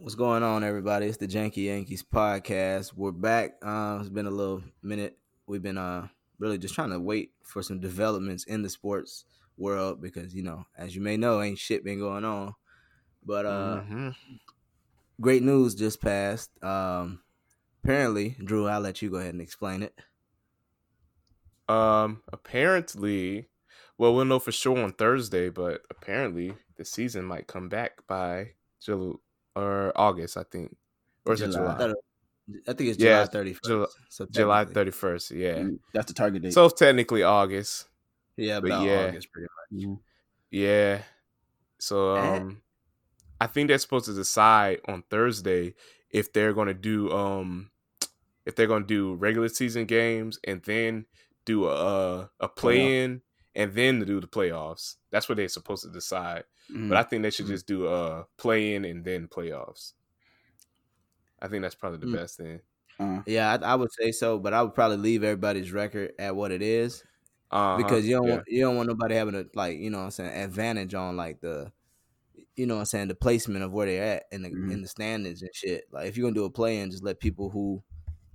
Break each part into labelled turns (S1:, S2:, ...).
S1: What's going on, everybody? It's the Janky Yankees podcast. We're back. Uh, it's been a little minute. We've been uh, really just trying to wait for some developments in the sports world because you know, as you may know, ain't shit been going on. But uh,
S2: Mhm.
S1: great news just passed. Um, apparently, Drew, I'll let you go ahead and explain it.
S2: Um, apparently, well, we'll know for sure on Thursday, but apparently the season might come back by July or August, I think, or is it July?
S1: it- I think it's July thirty
S2: July-
S1: first. So
S2: July thirty first. Yeah.
S3: Mm, That's the target date.
S2: So it's technically August.
S1: Yeah,
S2: but yeah.
S1: August, pretty much.
S3: Mhm.
S2: Yeah. So
S1: Eh.
S2: um, I think they're supposed to decide on Thursday if they're going to do um, if they're going to do regular season games and then do a a play in and then to do the playoffs. That's what they're supposed to decide.
S3: Mhm.
S2: But I think they should just do a play in and then playoffs. I think that's probably the
S1: Mm.
S2: best thing.
S3: Uh,
S1: Yeah, I, I would say so, but I would probably leave everybody's record at what it is.
S2: Uh-huh,
S1: because you don't
S2: yeah.
S1: want you don't want nobody having a like you know what I'm saying advantage on like the you know what I'm saying the placement of where they're at in the
S3: Mhm.
S1: in the standings and shit. Like if you're gonna do a play in, just let people who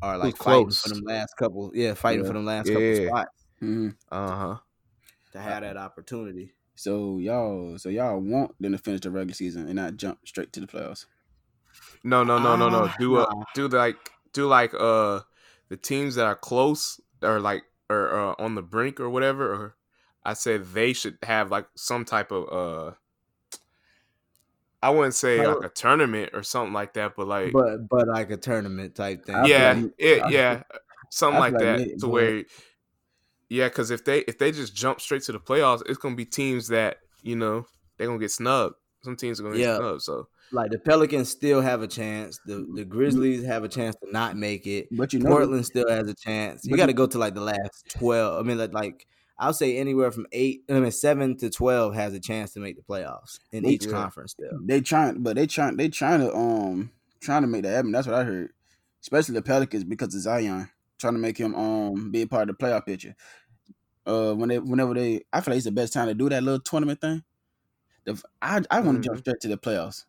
S1: are
S2: Who's
S1: like fighting
S2: close.
S1: for them last couple yeah fighting
S3: Yeah.
S1: for them last
S2: Yeah.
S1: couple spots
S3: mhm.
S2: uh-huh.
S1: To have that opportunity.
S3: So y'all, so y'all want them to finish the regular season and not jump straight to the playoffs.
S2: No, no, no, no, no.
S1: Ah,
S2: Do a
S1: nah.
S2: do like do like uh the teams that are close or like or uh, on the brink or whatever. Or I said they should have like some type of uh I wouldn't say
S1: How-
S2: like a tournament or something like that, but like
S1: But but like a tournament type thing.
S3: I feel
S2: yeah,
S3: like-
S2: it,
S3: I
S2: yeah, something
S3: I
S2: like
S3: like
S2: that
S3: Nick
S2: to
S3: Boyd-
S2: where yeah, because if they if they just jump straight to the playoffs, it's gonna be teams that you know they're gonna get snubbed. Some teams are gonna
S1: Yeah.
S2: get snubbed. So
S1: Like the Pelicans still have a chance. The the Grizzlies have a chance to not make it.
S3: But you know,
S1: Portland still has a chance. You got to go to like the last twelve. I mean, like, like I'll say anywhere from eight, I mean seven to twelve has a chance to make the playoffs in each
S2: yeah.
S1: conference. Still,
S3: they trying, but they trying, they trying to um trying to make that happen. That's what I heard. Especially the Pelicans because of Zion trying to make him um be a part of the playoff picture. Uh, when they whenever they, I feel like it's the best time to do that little tournament thing. The, I I want to jump
S2: Mhm.
S3: straight to the playoffs,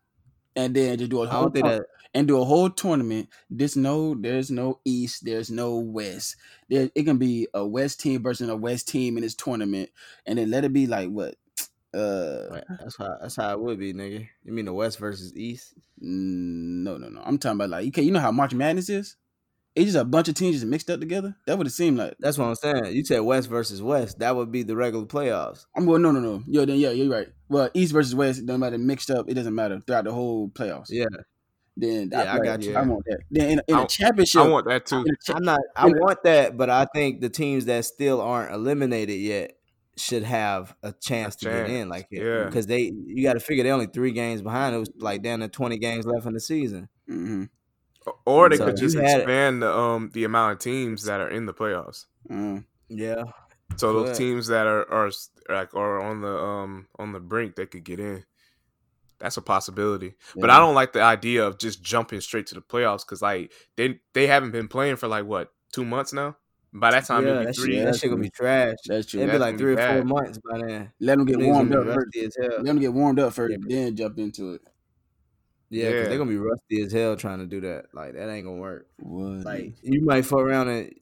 S3: and then just do a whole
S1: don't think
S3: tour-
S1: that.
S3: and do a whole tournament. There's no, there's no East, there's no West. There, it can be a West team versus a West team in this tournament, and then let it be like what? Uh,
S1: That's how that's how it would be, nigga. You mean the West versus East?
S3: no, no, no. I'm talking about like, okay, you know how March Madness is? It's just a bunch of teams just mixed up together. That would it seemed like.
S1: That's what I'm saying. You said West versus West. That would be the regular playoffs.
S3: I'm well, no, no, no. Yeah, then yeah, you're right. Well, East versus West, no matter mixed up, it doesn't matter throughout the whole playoffs.
S1: Yeah,
S3: Then
S1: Yeah, I
S3: feel
S1: got
S2: you.
S3: I want that. Then in, in
S2: I-
S3: a championship,
S2: I want that too.
S3: cha-
S1: I'm not. I want that, but I think the teams that still aren't eliminated yet should have a chance to get in. Like,
S2: yeah.
S1: because they you got to figure they're only three games behind. It was like down to 20 games left in the season.
S3: Mhm.
S2: Or they
S1: So
S2: could just
S1: had
S2: expand the um the amount of teams that are in the playoffs.
S3: Mm.
S1: Yeah,
S2: So those
S1: Good.
S2: teams that are are like are on the um on the brink, they could get in. That's a possibility. But I don't like the idea of just jumping straight to the playoffs because like they they haven't been playing for like what two months now. By that time,
S1: yeah,
S2: it'll be
S1: that,
S2: three.
S1: shit, that shit gonna be trash.
S3: That's true.
S1: It'd be like three
S2: be
S1: or four months by then.
S3: Let them get warmed up
S1: be
S3: first.
S1: rusty as hell.
S3: Let them get warmed up first,
S1: Yeah.
S3: then jump into it.
S1: Yeah, because
S2: Yeah.
S1: they're gonna be rusty as hell trying to do that. Like that ain't gonna work.
S3: What?
S1: Like you might fuck around and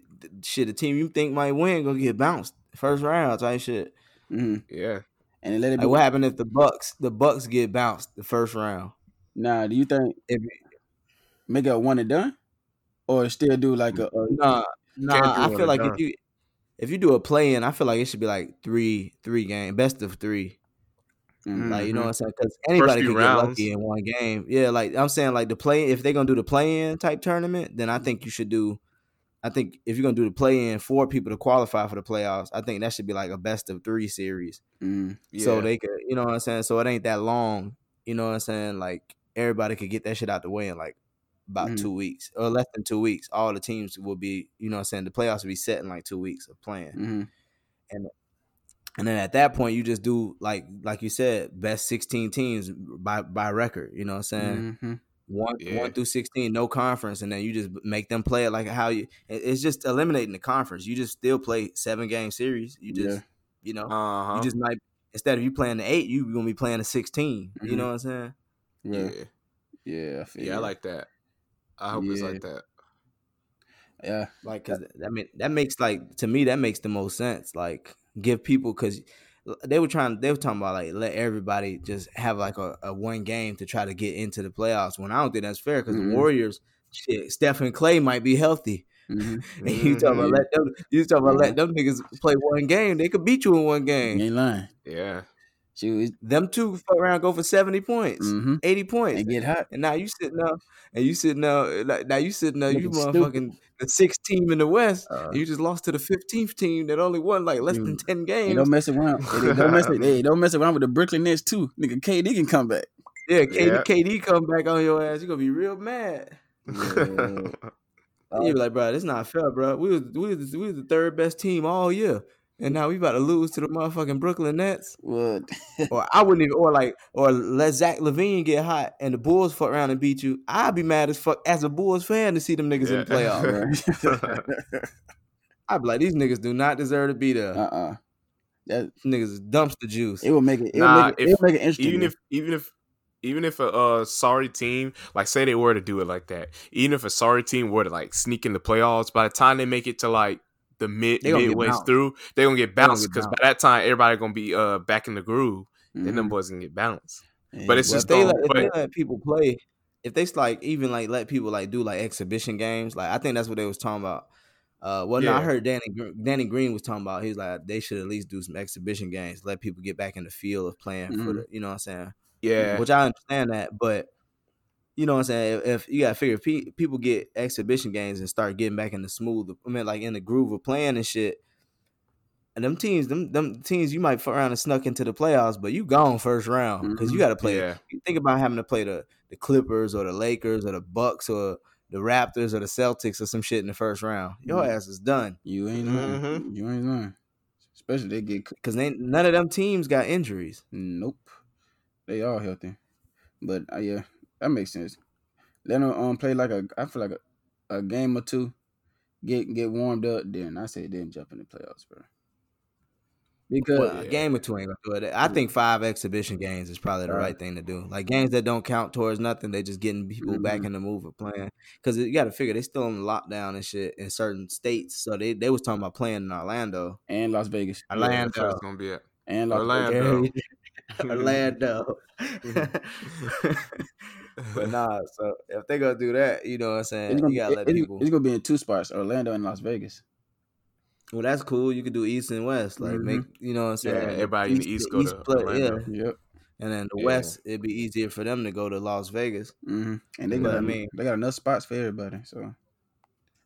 S1: shit. The team you think might win gonna get bounced first round type shit.
S3: hmm
S2: Yeah.
S3: And let it be.
S1: Like what happened if the Bucks the Bucks get bounced the first round?
S3: Nah, do you think
S1: If
S3: make it a one and done, or still do like a, a
S1: nah, nah, I feel like
S2: done.
S1: if you if you do a play in, I feel like it should be like three three game best of three.
S3: Mhm.
S1: Like you know
S2: Mhm.
S1: what I'm saying? Because anybody
S2: can
S1: could get lucky in one game. Yeah, like I'm saying, like the play if they're gonna do the play in type tournament, then I think you should do. I think if you're gonna do the play in for people to qualify for the playoffs, I think that should be like a best of three series.
S3: Mhm.
S2: Yeah.
S1: So they could, you know what I'm saying. So it ain't that long. You know what I'm saying? Like everybody could get that shit out the way in like about
S3: Mhm.
S1: two weeks or less than two weeks. All the teams will be, you know what I'm saying. The playoffs will be set in like two weeks of playing.
S3: Mhm.
S1: And then at that point, you just do like like you said, best sixteen teams by by record. You know what I'm saying?
S3: Mhm.
S1: One
S2: Yeah.
S1: one through sixteen, no conference, and then you just make them play it like how you. It's just eliminating the conference. You just still play seven game series. You just
S3: Yeah.
S1: you know
S2: Uh huh.
S1: you just might instead of you playing the eight, you're gonna be playing the 16 You
S3: Mhm.
S1: know what I'm saying?
S3: Yeah.
S2: yeah.
S3: Yeah, I feel
S2: Yeah, I like that. I hope it's like that.
S3: Yeah,
S1: Like, cause that mean that makes like to me that makes the most sense. Like, give people because they were trying they were talking about like let everybody just have like a, a one game to try to get into the playoffs. When I don't think that's fair because
S3: Mhm.
S1: the Warriors, shit, Stephen Klay might be healthy,
S3: hmm
S1: and you talking about let them you talking about let them niggas play one game. They could beat you in one
S3: you
S1: game.
S3: ain't lying.
S2: Yeah.
S3: Shoot,
S1: Them two fuck around go for seventy points,
S3: mm-hmm.
S1: eighty points.
S3: and get hot.
S1: And now you sitting up, and you sitting up, like, now you sitting there, you
S3: Looking stupid.
S1: motherfucking the sixth team in the West,
S3: Uh,
S1: and you just lost to the fifteenth team that only won like less than ten games.
S3: don't mess around. They don't mess. They don't mess around with the Brooklyn Nets too. Nigga, KD can come back.
S1: Yeah, KD,
S2: Yeah.
S1: KD come back on your ass, you gonna be real mad.
S3: Yeah.
S1: You be like, bro, this not fair, bro. We was we was, we was the third best team all year, and now we about to lose to the motherfucking Brooklyn Nets.
S3: What?
S1: Or I wouldn't even, or like, or let Zach LaVine get hot and the Bulls fuck around and beat you. I'd be mad as fuck as a Bulls fan to see them niggas in the playoffs. I'd be like, these niggas do not deserve to be there.
S3: uh uh That
S1: Niggas is dumpster juice.
S3: it will make it. It
S2: Nah,
S3: will make it.
S2: if-
S3: It will make it interesting.
S2: even if even if even if a uh, sorry team like say they were to do it like that even if a sorry team were to like sneak in the playoffs by the time they make it to like the mid
S1: They
S2: midways through they're gonna get bounced because by that time everybody gonna be uh back in the groove then them
S3: Mhm.
S2: boys gonna get bounced
S3: Yeah,
S2: but it's
S1: Well,
S2: just
S1: if they, let, if they let people play, if they like even like let people like do like exhibition games, like I think that's what they was talking about. Uh, well, no, I heard Danny Danny Green was talking about. He's like they should at least do some exhibition games, let people get back in the feel of playing for
S3: Mhm.
S1: the, you know what I'm saying?
S2: yeah
S1: Which I understand that, but you know what I'm saying. If, if you got to figure, if pe- people get exhibition games and start getting back in the smooth, I mean, like in the groove of playing and shit. And them teams, them them teams, you might fuck around and snuck into the playoffs, but you gone first round because you
S3: Mhm.
S1: got to play.
S2: yeah
S1: You think about having to play the the Clippers or the Lakers or the Bucks or the Raptors or the Celtics or some shit in the first round. Your
S3: Mhm.
S1: ass is done
S3: You ain't lying.
S2: Mhm.
S3: You ain't lying. Especially they get c-
S1: because none of them teams got injuries.
S3: nope. They all healthy. But uh, yeah, that makes sense. Let them um play like a I feel like a, a game or two, get get warmed up. Then I say then jump in the playoffs, bro. Because
S1: Well, a game or two ain't gonna do it. I think five exhibition games is probably the
S3: Right.
S1: right thing to do. Like games that don't count towards nothing, they just getting people back
S3: Mhm.
S1: in the move of playing. Because you got to figure they still on lockdown and shit in certain states. So they, they was talking about playing in Orlando.
S3: and Las Vegas
S2: Yeah, that's where
S1: Orlando.
S2: it's gonna be at
S3: and Las
S2: Orlando.
S3: Vegas.
S1: Orlando. but nah, so if they gonna do that, you know what I'm saying?
S3: It's gonna,
S1: you gotta
S3: it-
S1: let
S3: it's,
S1: people.
S3: it's gonna be in two spots: Orlando and Las Vegas.
S1: Well, that's cool. You could do East and West, like
S3: Mhm.
S1: make you know what I'm saying.
S2: Yeah, everybody in the East go to
S1: play-
S2: Orlando.
S1: yeah,
S3: Yep.
S1: and then the
S2: Yeah.
S1: West, it'd be easier for them to go to Las Vegas.
S3: hmm And they
S1: But,
S3: got
S1: I mean-
S3: they got enough spots for everybody. So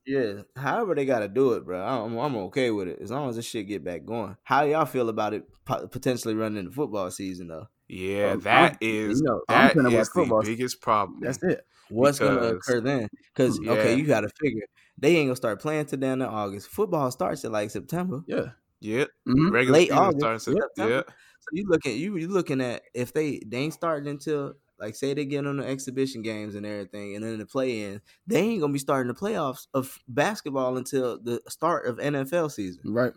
S1: Yeah, however they got to do it, bro. I'm, I'm okay with it as long as this shit get back going. How y'all feel about it potentially running the football season though?
S2: Yeah,
S3: Um,
S2: that
S3: I'm-
S2: is
S1: you know,
S3: I'm
S2: that
S3: trying to watch
S2: is the
S3: football.
S2: biggest problem.
S3: that's it.
S1: What's gonna occur then? Because
S2: Yeah.
S1: okay, you got to figure they ain't gonna start playing till down in August. Football starts at like September.
S3: Yeah.
S2: Yep.
S3: Mhm.
S2: Regular
S1: Late August,
S2: starts. at-
S1: September.
S2: Yeah.
S1: So you looking you you looking at if they they ain't starting until like say they get on the exhibition games and everything, and then the play in, they ain't gonna be starting the playoffs of basketball until the start of NFL season.
S3: Right.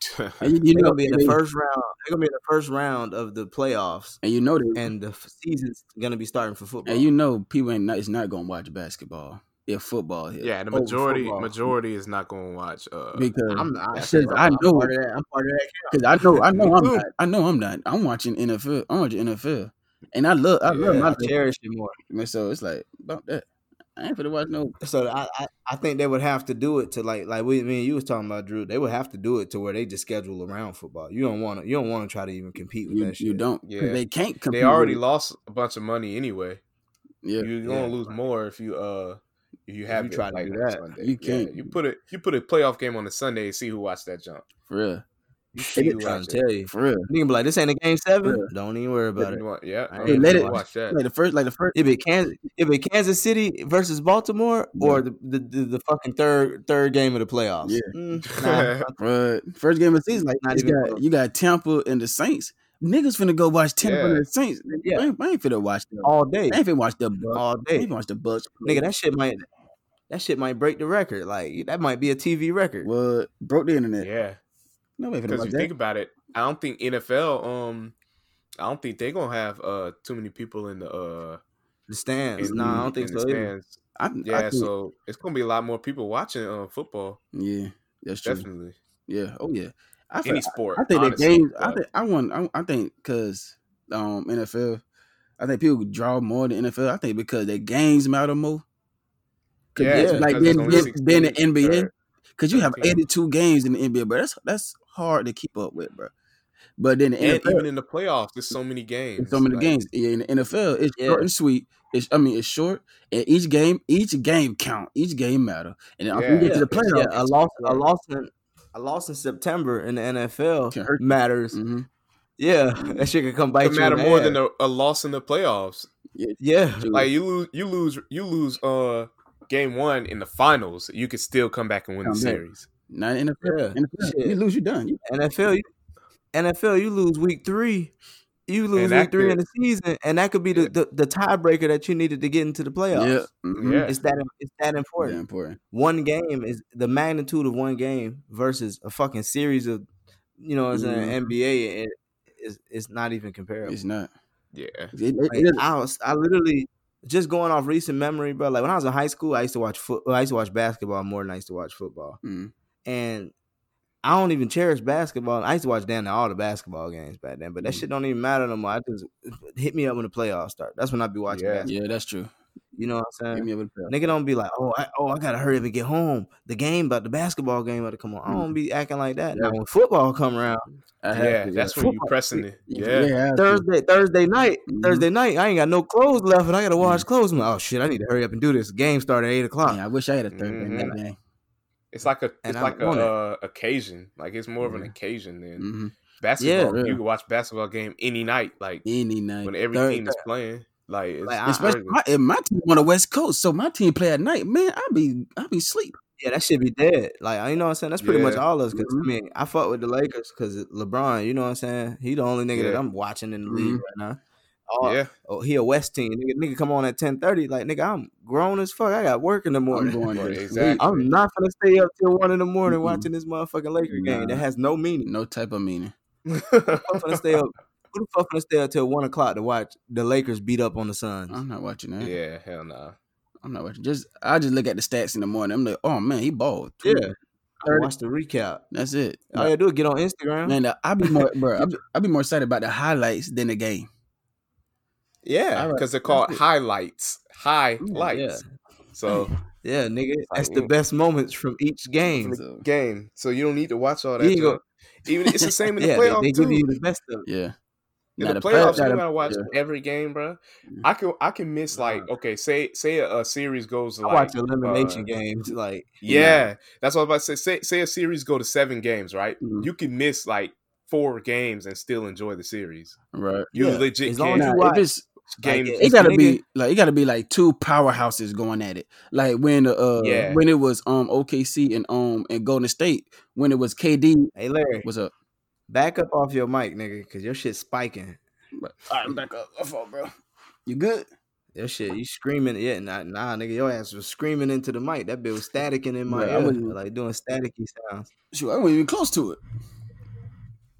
S3: And you, you
S1: They're
S3: know
S1: gonna be in the first round. They're gonna be in the first round of the playoffs,
S3: and you know they,
S1: and the season's gonna be starting for football.
S3: and you know people ain't not, is not gonna watch basketball if football hits.
S2: yeah, the majority
S1: football.
S2: majority is not going to watch. Uh,
S3: because
S1: I'm not.
S3: Because I know-
S1: part of that. I'm part of that.
S3: Cause I know, I know, I'm not. I know, I'm not. I'm watching NFL. I'm watching NFL, and I love, I love
S2: Yeah,
S3: my
S1: I cherish it more.
S3: team. So it's like about that. I ain't finna watch no.
S1: So I, I I think they would have to do it to like like we mean you was talking about Drew. They would have to do it to where they just schedule around football. You don't want to. You don't want to try to even compete with
S3: You,
S1: that shit.
S3: you don't.
S2: Yeah.
S3: They can't compete.
S2: they already
S3: with
S2: lost a bunch of money anyway.
S3: Yeah.
S2: You're gonna
S1: Yeah.
S2: lose more if you uh if you have
S1: you try to
S2: like,
S1: do that,
S2: Sunday.
S3: you can't.
S2: you put it. You put a playoff game on the Sunday. See who watched that jump.
S3: for real.
S2: You see
S1: I'm
S2: who
S1: trying to tell you.
S3: For real.
S1: Nigga be like, this ain't a game seven. Don't even worry about it.
S2: You want- yeah,
S1: I ain't
S3: let it-
S2: watch that.
S3: Like the first, like the first.
S1: If it Kansas, if it Kansas City versus Baltimore, or the, the the the fucking third third game of the playoffs.
S3: Yeah.
S1: Mm, nah,
S3: first game of the season, like
S1: Not
S3: it's
S1: even
S3: got,
S1: close.
S3: you got Tampa and the Saints. Niggas finna go watch Tampa
S2: Yeah.
S3: and the Saints.
S1: Yeah.
S3: I ain't, I ain't finna watch them.
S1: all day,
S3: I ain't finna watch the Bucks.
S1: all
S3: I
S1: day.
S3: ain't finna watch the Bucks.
S1: Nigga, that shit might that shit might break the record. Like that might be a TV record.
S3: what broke the internet.
S2: yeah,
S3: Nobody
S2: because you
S3: that.
S2: think about it, I don't think NFL. Um, I don't think they're gonna have uh too many people in the uh
S1: The stands.
S2: in-
S1: no, I don't think so.
S2: stands.
S3: I, I
S2: Yeah,
S3: think-
S2: so it's gonna be a lot more people watching uh, football.
S3: yeah, that's true.
S2: Definitely,
S3: Yeah, oh yeah. I
S2: any sport.
S3: I think the
S2: honestly,
S3: games. I think I want. I, I think because um NFL, I think people draw more than NFL. I think because the games matter more. 'Cause
S2: Yeah,
S3: like then, then, the NBA, because you have 82 games in the NBA, but that's that's hard to keep up with, bro. But then the NFL,
S2: even in the playoffs, there's so many games.
S3: It's so many
S2: like,
S3: games. Yeah, in the NFL, it's
S1: Yeah.
S3: short and sweet. It's I mean, it's short, and each game, each game count. Each game matter. And then after you get to the playoffs,
S1: Yeah, a loss, a loss in a loss in September in the NFL
S3: Can hurt you.
S1: matters.
S3: Mhm.
S1: Yeah, that shit could come bite
S2: It
S1: you.
S2: matter more than a, a loss in the playoffs.
S1: yeah.
S3: True.
S2: Like you lose, you lose, you lose. Uh, game one in the finals, you could still come back and win
S3: Come
S2: the
S3: back.
S2: series.
S3: Not in NFL.
S1: Yeah.
S3: NFL,
S1: Shit.
S3: you lose, you done. You-
S1: NFL, you, NFL, you lose week three. You lose week three in the season, and that could be the,
S2: Yeah.
S1: the, the tiebreaker that you needed to get into the playoffs.
S3: Yeah, mhm.
S2: Yeah.
S1: It's that it's that
S3: Yeah,
S1: important.
S3: important.
S1: One game is the magnitude of one game versus a fucking series of, you know, as an
S3: Mhm.
S1: NBA, it, it's it's not even comparable.
S3: It's not.
S2: Yeah,
S3: It, it,
S1: Like,
S3: it is-
S1: I was, I literally just going off recent memory, bro. Like when I was in high school, I used to watch foot. I used to watch basketball more than I used to watch football,
S3: mm.
S1: And I don't even cherish basketball. I used to watch damn near all the basketball games back then, but that
S3: Mhm.
S1: shit don't even matter no more. I just hit me up when the playoffs start. That's when I be watching
S2: Yeah.
S1: basketball.
S3: yeah, that's true.
S1: You know what I'm
S3: Give
S1: saying?
S3: me a little
S1: Nigga don't be like, oh, I, oh, I gotta hurry up and get home. The game, but the basketball game about to come on. I don't be acting like that. Now when football come around,
S3: I have
S2: yeah.
S3: to,
S2: That's when you
S1: Football-
S2: pressing it.
S3: yeah.
S2: Yeah,
S3: I to.
S1: Thursday, Thursday night,
S3: Mhm.
S1: Thursday night, I ain't got no clothes left, and I gotta wash clothes. I'm like, oh shit, I need to hurry up and do this. Game start at eight o'clock.
S3: Yeah, I wish I had a Thursday
S2: Mhm.
S3: night game.
S2: It's like a it's
S1: I
S2: like a
S1: want
S2: uh, occasion. Like it's more of an occasion than
S3: hmm
S2: basketball.
S3: Yeah.
S2: You can watch basketball game any night. Like
S3: Any night.
S2: when every
S1: Thir-
S2: team is playing. Like, it's,
S1: Like,
S3: Especially my, if my team on the West Coast, so my team play at night. Man, I be I be sleep.
S1: Yeah, that should be dead. Like you know what I'm saying. That's pretty much all of us. Because
S3: Mhm.
S1: I mean, I fuck with the Lakers because LeBron. You know what I'm saying. He the only nigga that I'm watching in the league
S3: Mhm.
S1: right now. Oh,
S2: yeah,
S1: oh, he a West team. Nigga, nigga come on at ten thirty. Like nigga, I'm grown as fuck. I got work in the
S3: I'm
S1: morning.
S3: going
S2: Right,
S3: to sleep.
S2: exactly.
S1: I'm not gonna stay up till one in the morning
S3: Mm-mm.
S1: watching this motherfucking Laker game. That has no meaning.
S3: No type of meaning.
S1: I'm gonna stay up. Who the fuck gonna stay up till one o'clock to watch the Lakers beat up on the Suns?
S3: I'm not watching that.
S2: yeah. Hell no.
S3: I'm not watching. Just I just look at the stats in the morning. I'm like, oh man, he balled.
S1: Yeah. I watch the recap.
S3: That's it.
S1: All you gotta do is get on Instagram.
S3: Man, I be more, bro. I be, I be more excited about the highlights than the game.
S2: Yeah,
S3: Alright,
S2: because they're called
S3: that's it.
S2: highlights. Highlights. So
S1: Yeah, nigga,
S2: like,
S1: that's the
S2: mm.
S1: best moments from each game.
S3: So,
S2: game. So you don't need to watch all that.
S1: ain't go-
S2: Even it's the same in the
S1: yeah, they,
S2: playoffs
S1: they
S2: too.
S1: give you the best of it.
S3: yeah.
S2: In
S3: Now,
S2: the,
S3: the
S2: playoffs,
S3: playoffs
S2: you
S3: gotta-
S2: gotta watch
S3: yeah.
S2: every game, bro.
S3: Mhm.
S2: I can I can miss like okay, say say a, a series goes to
S1: I
S2: like
S1: watch elimination
S2: uh,
S1: games. Like,
S2: Yeah, that's what I was about to say. Say say a series go to seven games, right?
S3: Mhm.
S2: You can miss like four games and still enjoy the series.
S3: Right.
S2: You
S1: Yeah,
S2: legit
S1: as long
S2: can
S1: as
S3: Now,
S1: you
S3: if it's
S2: game.
S1: like,
S3: it gotta
S1: nigga-
S3: be like it gotta be like two powerhouses going at it. Like when uh
S2: Yeah.
S3: when it was um OKC and um and Golden State when it was KD
S1: hey Larry,
S3: what's up.
S1: back up off your mic, nigga, because your shit's spiking.
S3: All right, I'm back up. My fault, bro. You good?
S1: Your shit, you screaming. Yeah, nah, nah, nigga, your ass was screaming into the mic. That bit was staticking in my
S3: Right, I
S1: ear, like doing staticky sounds.
S3: Shoot, I wasn't even close to it.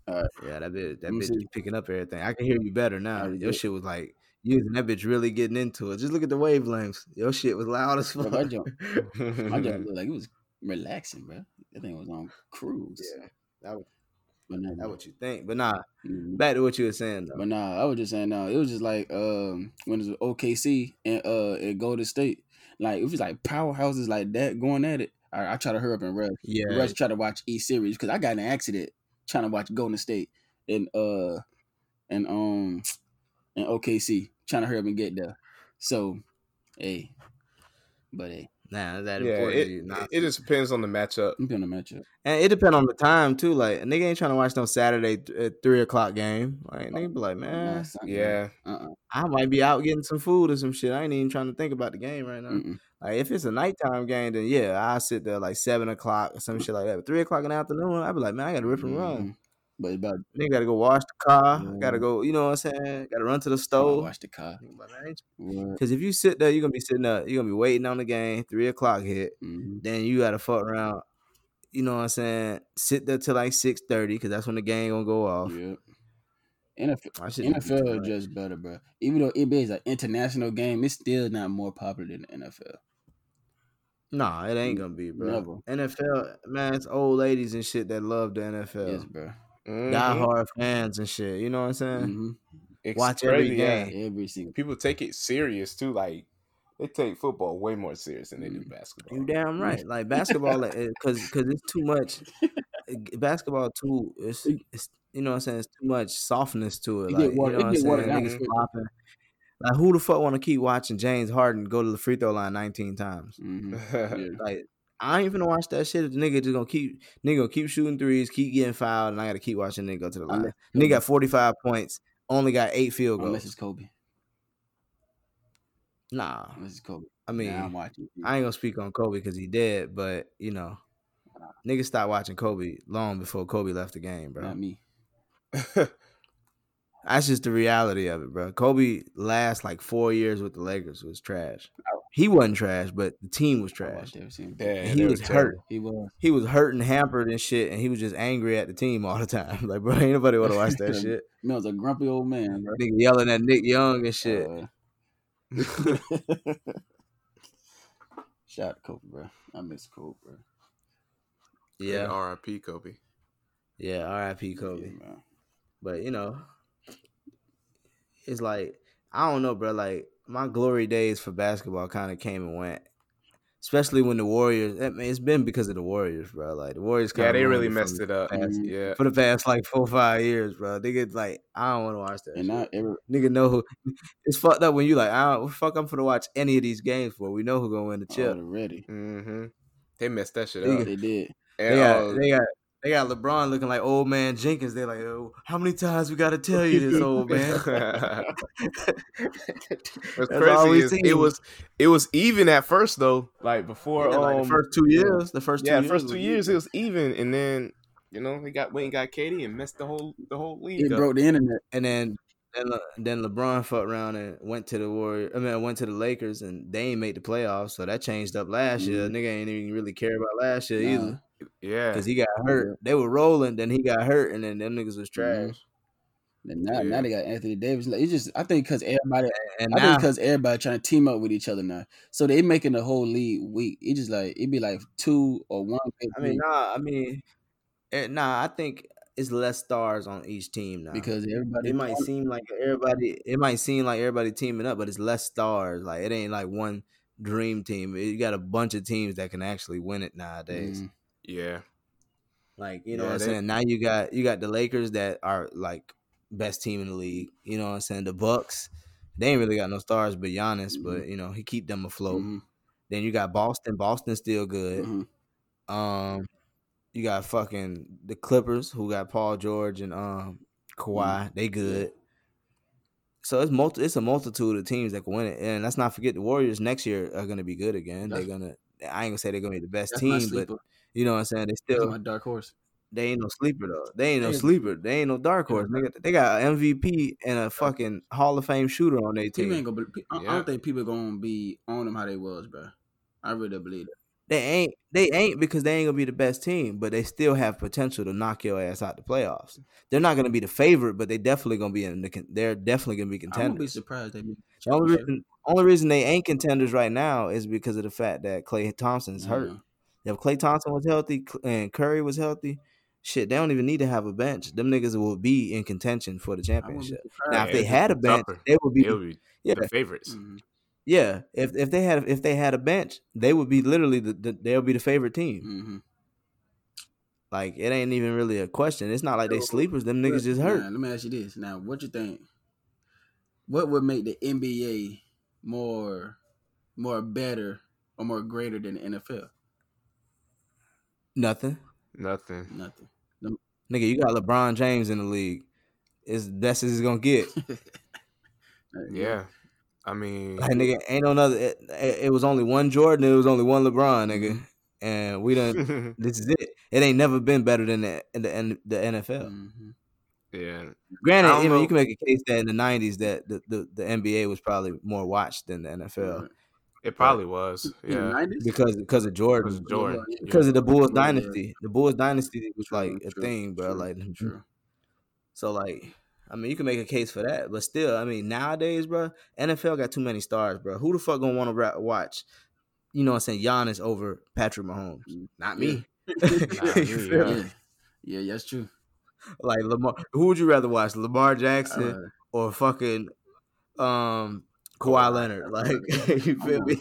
S1: Yeah, that bit, that bitch
S3: see.
S1: picking up everything. I can hear you better now. Your shit was like using that bitch really getting into it. Just look at the wavelengths. Your shit was loud as
S3: Bro,
S1: fuck.
S3: my jump, my jump looked like it was relaxing, bro. That thing was on cruise.
S1: Yeah, that was,
S3: But nah,
S1: that's what you think. But nah,
S3: mhm.
S1: back to what you were saying though.
S3: But nah, I was just saying no. It was just like um when it was OKC and uh and Golden State. Like if it's like powerhouses like that going at it, I, I try to hurry up and rush.
S1: Yeah,
S3: Rush try to watch each series because I got in an accident trying to watch Golden State and uh and um and OKC trying to hurry up and get there. So hey, but hey,
S1: nah, is that
S2: yeah,
S1: important.
S2: it.
S1: Nah.
S2: it just depends on the matchup.
S3: I'm doing a matchup.
S1: And it depends on the time too. Like a nigga ain't trying to watch no Saturday th- at three o'clock game. Like nigga be like, man,
S3: Nah,
S2: Yeah,
S3: Uh-uh.
S1: I might be out getting some food or some shit. I ain't even trying to think about the game right now.
S3: Mm-mm.
S1: Like if it's a nighttime game, then yeah, I sit there like seven o'clock or some shit like that. But three o'clock in the afternoon, I'd be like, man, I gotta rip and run.
S3: Mm-hmm. But about
S1: Nigga gotta go wash the car.
S3: Yeah.
S1: Gotta go, you know what I'm saying? Gotta run to the
S3: store.
S1: stove.
S3: watch the car.
S1: Because if you sit there, you're gonna be sitting there, you're gonna be waiting on the game, three o'clock hit.
S3: Mhm.
S1: Then you gotta fuck around. You know what I'm saying? Sit there till like six thirty, because that's when the game gonna go off.
S3: Yep. NFL,
S1: I shouldn't be too
S3: NFL just better, bro. Even though NBA is an international game, it's still not more popular than the NFL.
S1: Nah, it ain't gonna be, bro.
S3: Never.
S1: NFL, man, it's old ladies and shit that love the NFL.
S3: Yes, bro.
S2: Mhm.
S1: Die hard fans and shit. You know what I'm saying?
S3: hmm
S2: It's
S1: Watch every
S2: crazy, yeah.
S1: game.
S3: Every single.
S2: People take it serious too. Like they take football way more serious than they do
S3: Mm.
S2: basketball.
S1: You damn right. Like basketball, because because it's too much. Basketball too. It's, it's you know what I'm saying. It's too much softness to it.
S3: It
S1: Like
S3: get watered-
S1: you know what I'm saying.
S3: down
S1: Niggas flopping. Like who the fuck want to keep watching James Harden go to the free throw line 19 times?
S3: hmm Yeah.
S1: Like I ain't even watch that shit. If the nigga just gonna keep nigga gonna keep shooting threes, keep getting fouled, and I gotta keep watching nigga go to the line. Nigga got 45 points, only got eight field goals.
S3: it's Kobe.
S1: Nah,
S3: Unless it's Kobe.
S1: I mean
S3: Nah, I'm watching.
S1: I ain't gonna speak on Kobe because he dead, but you know, niggas stopped watching Kobe long before Kobe left the game, bro.
S3: Not me.
S1: That's just the reality of it, bro. Kobe last like four years with the Lakers was trash. He wasn't trash, but the team was
S3: I
S1: trash.
S3: watched
S2: Yeah,
S1: he
S2: they
S1: was hurt.
S2: terrible.
S3: He was.
S1: He was hurt and hampered and shit, and he was just angry at the team all the time. Like, bro, ain't nobody want to watch that shit.
S3: Man was a grumpy old man, bro.
S1: Nigga yelling at Nick Young and shit.
S3: Uh, Shout out to Kobe, bro. I miss Kobe, bro.
S1: yeah,
S2: R.I.P. Kobe.
S1: yeah. R.I.P. Kobe.
S3: Yeah, man.
S1: But you know, it's like I don't know, bro. Like my glory days for basketball kind of came and went. Especially when the Warriors. I mean, it's been because of the Warriors, bro. Like the Warriors.
S2: Yeah, they really messed it up.
S1: past-
S3: Mhm.
S2: Yeah.
S1: for the past like four five years, bro. Nigga, like I don't want to watch that.
S3: And
S1: shit.
S3: now every
S1: Nigga know who. It's fucked up when you like I don't fuck. I'm gonna watch any of these games for. We know who gonna win the chip.
S3: already.
S2: hmm They messed that shit
S1: Nigga,
S2: up.
S3: They did.
S1: They got,
S2: uh,
S1: they got they got LeBron looking like old man Jenkins. They're like, oh, how many times we gotta tell you this, old man?
S2: What's
S1: That's all
S2: crazy
S1: we
S2: is
S1: seen.
S2: it was it was even at first though. Like before,
S1: Yeah, like
S2: um,
S1: the first two years, the first two
S2: yeah,
S1: years
S2: first
S1: was
S2: two years it was even, and then you know he got went and got KD and messed the whole the whole league
S3: It
S2: up.
S3: broke the internet.
S1: and then then Le- then LeBron fucked around and went to the Warrior. I mean, went to the Lakers and they ain't made the playoffs, so that changed up last year.
S3: Mhm.
S1: Nigga ain't even really care about last year
S3: Nah.
S1: either
S2: Yeah,
S1: because he got hurt. They were rolling, then he got hurt, and then them niggas was trash.
S3: And now,
S2: Yeah.
S3: now they got Anthony Davis. Like, it's just I think because everybody,
S1: And
S3: I think because everybody trying to team up with each other now, so they making the whole league weak. It just like it'd be like two or one.
S1: I mean, nah, I mean, nah, I think it's less stars on each team now.
S3: Because everybody
S1: it might seem like everybody it might seem like everybody teaming up but it's less stars. Like it ain't like one dream team. You got a bunch of teams that can actually win it nowadays.
S3: Mhm.
S2: yeah,
S1: like you know
S2: Yeah,
S1: what i'm
S2: they-
S1: saying? Now you got you got the lakers that are like best team in the league. You know what i'm saying? The bucks they ain't really got no stars but Giannis, but you know he keep them afloat.
S3: Mhm.
S1: then you got boston. Boston's still good.
S3: Mhm.
S1: um you got fucking the clippers who got paul george and um Kawhi. they good So it's multi, it's a multitude of teams that can win it, and let's not forget the Warriors next year are going to be good again.
S3: That's-
S1: they're gonna. I ain't gonna say they're gonna be the best team, but you know what I'm saying. They still
S3: my dark horse.
S1: they ain't no sleeper though. They ain't no
S3: They-
S1: sleeper. They ain't no dark horse. Nigga, they got an MVP and a fucking Hall of Fame shooter on their
S3: People
S1: team.
S3: ain't gonna. Be, I, I don't think people gonna be on them how they was, bro. I really believe that.
S1: They ain't. They ain't because they ain't gonna be the best team, but they still have potential to knock your ass out the playoffs. They're not gonna be the favorite, but they definitely gonna be in the. They're definitely gonna be contenders.
S3: I won't be surprised they be.
S1: The only reason, only reason they ain't contenders right now is because of the fact that Klay Thompson's hurt.
S3: Yeah.
S1: If Klay Thompson was healthy and Curry was healthy, shit, they don't even need to have a bench. Them niggas will be in contention for the
S3: I won't be
S1: championship. Now, if they had a bench,
S2: tougher.
S1: they would be
S2: be
S1: yeah,
S2: the favorites.
S3: Mhm.
S1: Yeah. If if they had if they had a bench, they would be literally the, the they'll be the favorite team.
S3: Mhm.
S1: Like it ain't even really a question. It's not like they sleepers. Them niggas just
S3: Now,
S1: hurt.
S3: let me ask you this. Now, what you think? What would make the NBA more, more better or more greater than the NFL?
S1: Nothing,
S2: Nothing.
S3: Nothing.
S1: nigga. You got LeBron James in the league. It's best as it's gonna get.
S2: Yeah. I mean,
S1: Like nigga, ain't no other. It, it, it was only one Jordan. It was only one LeBron, nigga. And we done. this is it. It ain't never been better than the in the, in the NFL.
S3: Mhm.
S2: yeah.
S1: Granted,
S2: I
S1: mean,
S2: know.
S1: you can make a case that in the '90s that the, the, the NBA was probably more watched than the NFL
S2: It probably was. Yeah.
S1: because because of Jordan,
S2: Because of Jordan.
S3: yeah.
S1: because of the Bulls
S3: Yeah.
S1: dynasty. The Bulls dynasty was
S3: True,
S1: like a
S3: true,
S1: thing, bro.
S3: true,
S1: Like
S3: True.
S1: so, like I mean, you can make a case for that, but still, I mean, nowadays, bro, NFL got too many stars, bro. Who the fuck gonna want to watch? You know, what I'm saying Giannis over Patrick Mahomes? Not me.
S3: yeah. Yeah, yeah, that's true.
S1: Like Lamar, who would you rather watch, Lamar Jackson
S3: Uh,
S1: or fucking um Kawhi Leonard? Like, you feel me?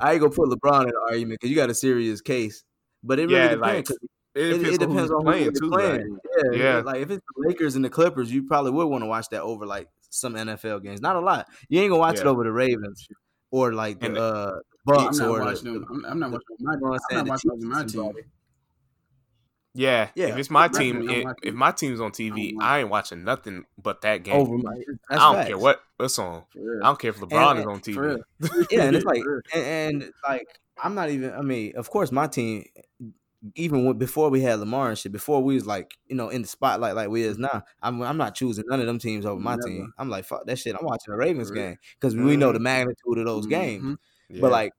S1: I ain't gonna put LeBron in the argument because you got a serious case, but it really
S2: Yeah,
S1: depends.
S2: like, It
S1: it,
S2: depends,
S1: it depends on,
S2: on who's
S1: who
S2: playing
S1: you're
S2: too. Like,
S1: Yeah,
S2: Yeah.
S1: Like if it's the Lakers and the Clippers, you probably would want to watch that over like some NFL games. Not a lot. You ain't gonna watch it over the Ravens or like the
S2: the-
S1: uh,
S3: I'm
S1: Bucks
S3: not
S1: or
S3: watching
S1: the,
S3: them. I'm, I'm not watching my.
S1: you I'm
S3: I'm not watching over my team.
S2: yeah,
S1: Yeah.
S2: If it's my team, it, if my team's on TV,
S3: I'm
S2: ain't watching nothing but that game.
S1: over my.
S2: I don't
S1: facts.
S2: care what what's on. I don't care if LeBron
S1: And-
S2: is on TV.
S1: Yeah, and it's like, and, and like, I'm not even. I mean, of course, my team, even when, before we had Lamar and shit, before we was like, you know, in the spotlight like we is now, I'm I'm not choosing none of them teams over my
S3: Never.
S1: team. I'm like, fuck that shit. I'm watching the Ravens
S3: For real.
S1: game because we know the
S2: Mhm.
S1: magnitude of those games.
S3: Mhm.
S2: Yeah.
S1: But like,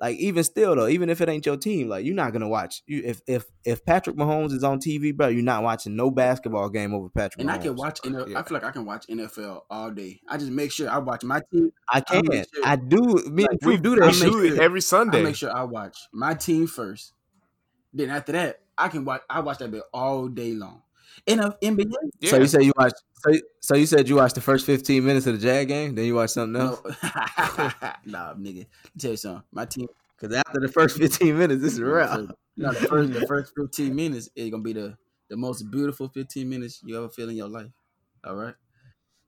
S1: like even still though, even if it ain't your team, like you're not gonna watch. You if if if Patrick Mahomes is on TV, bro, you're not watching no basketball game over Patrick.
S3: And
S1: Mahomes.
S3: I can watch. NFL,
S2: Yeah.
S3: I feel like I can watch NFL all day. I just make sure I watch my team.
S1: I
S3: I
S1: can.
S3: make sure-
S1: I do. Me and
S2: we
S1: do that.
S3: I make
S2: do it
S3: sure-
S2: every Sunday.
S3: I
S2: Sunday.
S3: make sure I watch my team first. Then after that, I can watch. I watch that bit all day long. In a NBA,
S2: Yeah.
S1: So you say you watched. So, so you said you watched the first 15 minutes of the Jag game, then you watched something
S3: no,
S1: else.
S3: nah, nigga. Let me tell you something. My team.
S1: Because after the first 15 minutes, this is real.
S3: No, the first the first fifteen minutes is gonna be the the most beautiful fifteen minutes you ever feel in your life. All right.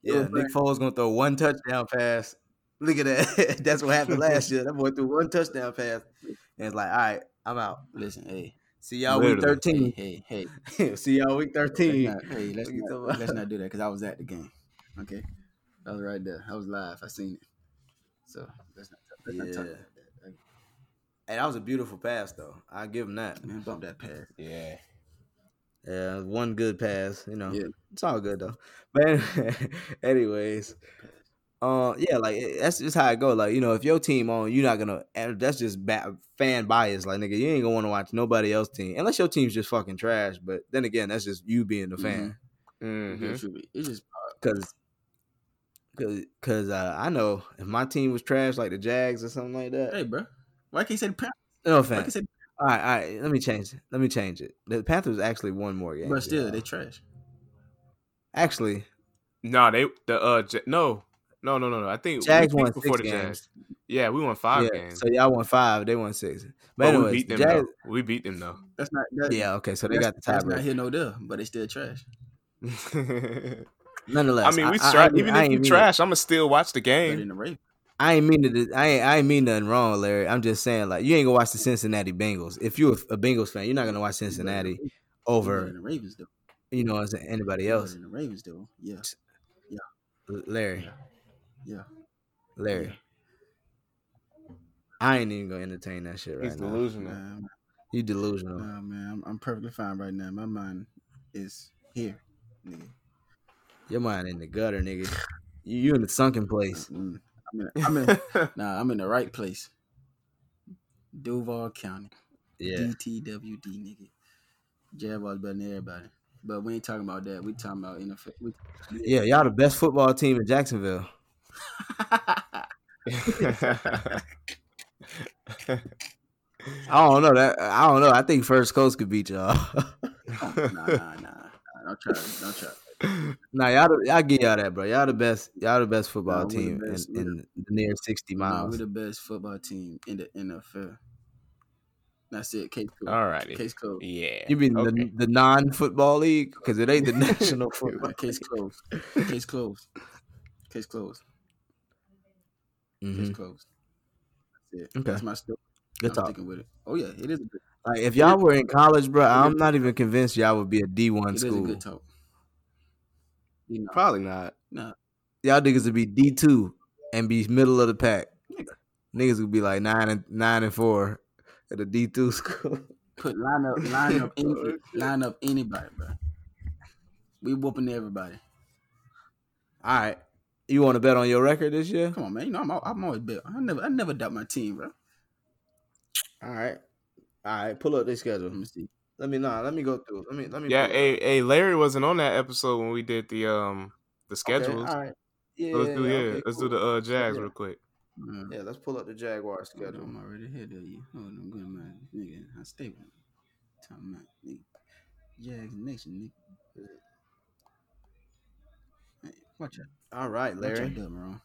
S1: Yeah, Nick Foles gonna throw one touchdown pass. Look at that. That's what happened last year. That boy threw one touchdown pass, and it's like, all right, I'm out.
S3: Listen, hey,
S1: See y'all week 13.
S3: hey, hey, hey.
S1: See y'all week
S3: Let's
S1: 13.
S3: not, hey, let's
S1: What you talking
S3: not, let's not do that because I was at the game. Okay, I was right there. I was live. I seen it. So let's not, let's not talk
S1: Yeah.
S3: about that.
S1: Hey, that was a beautiful pass though. I give him that.
S3: Man, bump that pass.
S2: yeah.
S1: Yeah, one good pass. You know,
S3: Yeah.
S1: it's all good though. But anyways, uh, yeah, like that's just how it go. Like you know, if your team on, you're not gonna. That's just ba- fan bias. Like nigga, you ain't gonna want to watch nobody else team unless your team's just fucking trash. But then again, that's just you being the fan.
S2: hmm
S3: It should be. It's just
S1: Cause, cause, cause uh, I know if my team was trash, like the Jags or something like that.
S3: hey, bro. Why can't you say the Panthers?
S1: No offense.
S3: say,
S1: All right, all right. Let me change it. Let me change it. The Panthers actually won more games.
S3: but still,
S1: than
S3: they
S1: y'all.
S3: trash.
S1: actually
S2: No, they the uh J- no no no no no. I think
S1: Jags
S2: we
S1: won
S2: peaked
S1: six
S2: the
S1: games.
S2: Yeah, we won five
S1: yeah.
S2: games.
S1: So y'all won five. They won six. But,
S2: but
S1: anyways,
S2: we beat them.
S1: Jags,
S2: though. We beat them though.
S3: That's not. That,
S1: Yeah. Okay. So they got the
S3: that's not here no deal, but they still trash.
S1: Nonetheless,
S2: I mean, we
S1: I,
S2: tra-
S1: I, ain't-
S2: even
S1: I
S2: if
S1: ain't
S2: we trash, I'm gonna still watch the game.
S3: in the Ravens,
S1: I ain't mean to. I ain't. I ain't mean nothing wrong, Larry. I'm just saying, like, you ain't gonna watch the Cincinnati Bengals. If you're a Bengals fan, you're not gonna watch Cincinnati
S3: But in
S1: over,
S3: the Ravens though.
S1: you know, as anybody else.
S3: in the Ravens though. Yeah.
S1: Larry,
S3: Yeah.
S1: Larry. I ain't even gonna entertain that shit right
S2: He's
S1: now.
S2: delusional.
S3: Man,
S1: You delusional.
S3: nah, man, I'm, I'm perfectly fine right now. My mind is here, nigga.
S1: Your mind in the gutter, nigga. You, you in the sunken place.
S3: Mm, I'm in, I'm in, nah, I'm in the right place. Duval County,
S1: Yeah.
S3: DTWD, nigga. Jaguars better than everybody. But we ain't talking about that. We talking about NFL. We,
S1: Yeah, y'all the best football team in Jacksonville. I don't know that. I don't know. I think First Coast could beat y'all.
S3: nah, nah, nah, nah. Don't try. Don't try.
S1: nah, y'all. Y'all give y'all that, bro. Y'all the best. Y'all the best football
S3: Nah, we the
S1: team
S3: best.
S1: in, in the near sixty
S3: Nah,
S1: miles.
S3: we the best football team in the NFL. That's it. Case closed.
S2: Alrighty.
S3: Case closed.
S2: Yeah.
S1: you mean
S2: okay.
S1: the, the non-football league? Because it ain't the national football.
S3: Case closed. Case closed. Case closed.
S1: Mhm.
S3: Case closed. That's it.
S1: Okay.
S3: That's my story.
S1: Good
S3: I'm
S1: talk.
S3: sticking with it. Oh yeah, it is a good.
S1: Like if y'all were in college, bro, I'm not even convinced y'all would be a D one
S3: It is a
S1: school.
S3: good talk. You know,
S1: Probably not.
S3: nah.
S1: Y'all niggas would be D two and be middle of the pack. Niggas would be like nine and nine and four at a D two school.
S3: Put line up, line up, any, line up anybody, bro. We whooping everybody.
S1: All right. You want to bet on your record this year?
S3: Come on, man. You know I'm, I'm always bet. I never, I never doubt my team, bro.
S1: All right. All right. Pull up their schedule.
S3: Let me see.
S1: Let me nah. Let me go through. Let me let me.
S2: Yeah,
S1: pull it
S2: hey, hey, Larry wasn't on that episode when we did the um the
S1: Okay,
S2: schedules.
S1: all right. Yeah,
S2: So let's do yeah,
S1: okay,
S2: let's
S1: cool.
S2: do the uh Jags
S1: Yeah.
S2: real quick.
S1: Yeah, let's pull up the Jaguar schedule.
S3: I'm already ahead of you. Hold on, I'm man. Nigga, I stay with him. Time out, nigga. Jags Nation, nigga. Watch out.
S1: All right,
S3: Watch
S1: Larry.
S3: Dub, wrong.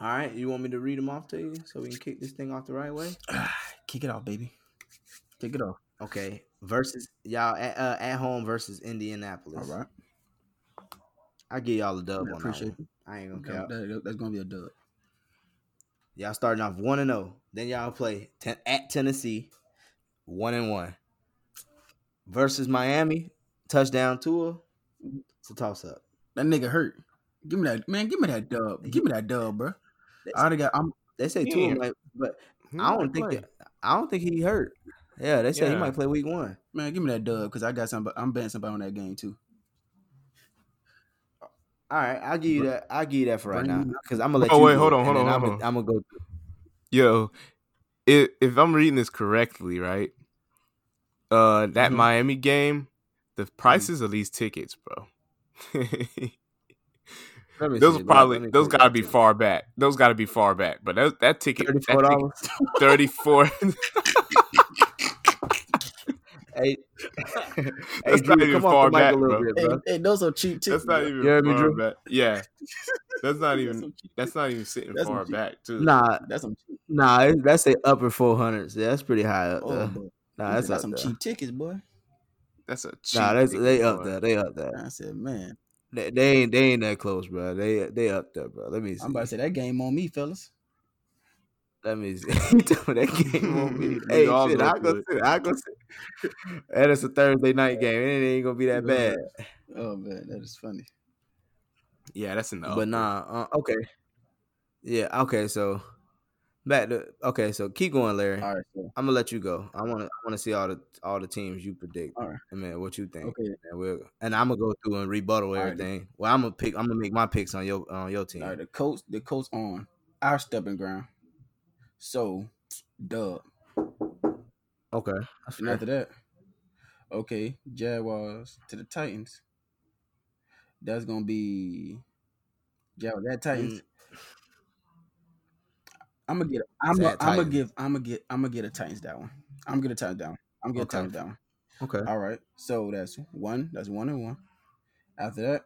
S1: All right, you want me to read them off to you so we can kick this thing off the right way?
S3: Kick it off, baby. Kick it off.
S1: Okay, versus y'all at, uh, at home versus Indianapolis.
S3: All right.
S1: I give y'all a dub
S3: I
S1: on
S3: appreciate
S1: that one.
S3: it.
S1: I ain't gonna count.
S3: that- that's gonna be a dub.
S1: Y'all starting off one and zero. Then y'all play ten, at Tennessee, one and one. Versus Miami, touchdown Tua. It's a toss up.
S3: That nigga hurt. Give me that man. Give me that dub. Give me that dub, bro. I already got. I'm.
S1: They say
S2: He
S1: Tua
S2: ain't-
S1: might, but I don't think
S2: play.
S1: it, I don't think he hurt. Yeah, they say he might play week one.
S3: Man, give me that dub because I got somebody. I'm betting somebody on that game too.
S1: All right, I'll give you that. I'll give you that for right
S3: Bring
S1: now because I'm gonna let
S2: Oh,
S1: you.
S2: wait,
S1: do
S2: hold on, hold on, hold
S1: I'm, I'm gonna go.
S2: Yo, if if I'm reading this correctly, right? Uh, that
S1: Mhm.
S2: Miami game, the prices of these tickets, bro.
S1: Let me
S2: those
S1: see,
S2: are probably
S1: let
S2: those got to be
S1: too.
S2: far back. Those got to be far back. But that that ticket,
S1: Thirty-four
S2: ticket,
S1: dollars.
S2: thirty four.
S1: hey, hey,
S2: That's
S1: Drew,
S2: not even far back, bro.
S1: bit,
S3: Hey,
S1: bro.
S3: hey, those are cheap tickets.
S2: That's not
S3: bro.
S2: even
S1: You
S2: far
S1: Drew?
S2: back. Yeah, that's not even that's not even sitting
S3: That's
S2: far back too.
S1: Nah,
S3: That's some. Cheap.
S1: nah, that's the upper four hundreds. Yeah, that's pretty high up
S3: Oh,
S1: Nah,
S3: that's,
S1: that's
S3: some
S1: there.
S3: cheap tickets, boy.
S2: That's a cheap.
S1: Nah, that's they up there. They up there.
S3: I said, man,
S1: They, they ain't they ain't that close, bro. They they up there, bro. Let me see.
S3: I'm about to say that game on me, fellas.
S1: Let me see. You tell me that game on me. Hey, shit, I go see. I go see. And it's a Thursday night game. It ain't gonna be that bad.
S3: Oh man, that is funny.
S2: Yeah, that's enough.
S1: But nah, uh, okay. Yeah, okay. So back to okay. So keep going, Larry.
S3: All right, so,
S1: I'm gonna let you go. I wanna I wanna see all the all the teams you predict.
S3: All right.
S1: I mean, what you think?
S3: okay.
S1: And we'll and I'm gonna go through and rebuttal
S3: right.
S1: everything. Well, I'm gonna pick. I'm gonna make my picks on your on your team.
S3: All right, the coach, the coach on our stepping ground. So, dub.
S1: Okay.
S3: And after that, okay, Jaguars to the Titans. That's gonna be Jaguars at Titans.
S1: Mm.
S3: I'm gonna get. I'm gonna. I'm gonna give. I'm gonna get. I'm gonna get a Titans that one. I'm gonna get a Titans down. I'm gonna get
S1: Okay.
S3: a Titans down.
S1: Okay.
S3: All right. So that's one. That's one and one. After that,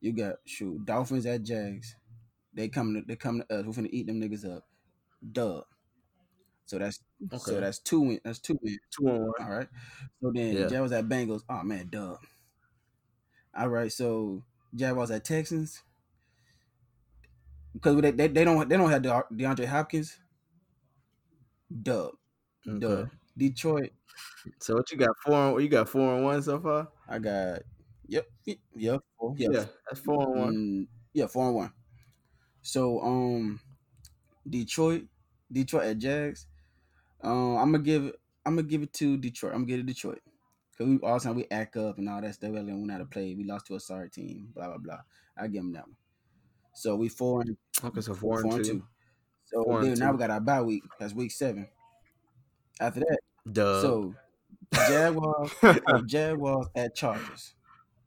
S3: you got shoot Dolphins at Jags. They coming. To, they coming to us. We're finna eat them niggas up. Dub. So that's so that's two win. That's two wins.
S1: Two on one.
S3: All right. So then
S1: Yeah.
S3: Jaguars at Bengals. Oh man, dub. All right. So Jaguars at Texans. Because they, they, they don't they don't have De- DeAndre Hopkins. Dub.
S1: Okay.
S3: Dub. Detroit.
S1: So what you got? Four. You got four and one so far.
S3: I got. Yep. Yep. Four, yep.
S1: Yeah, that's four and one.
S3: Mm, yeah, four and one. So um, Detroit, Detroit at Jags. Um, I'm gonna give I'm gonna give it to Detroit. I'm gonna give it to Detroit because we all the time we act up and all that stuff. We don't know how to play. We lost to a sorry team. Blah blah blah. I give them that one. So we four and
S1: Okay, so four, and two.
S3: So
S1: Four
S3: then now we got our bye week. That's week seven. After that,
S1: Dub.
S3: so Jaguars, Jaguars at Chargers.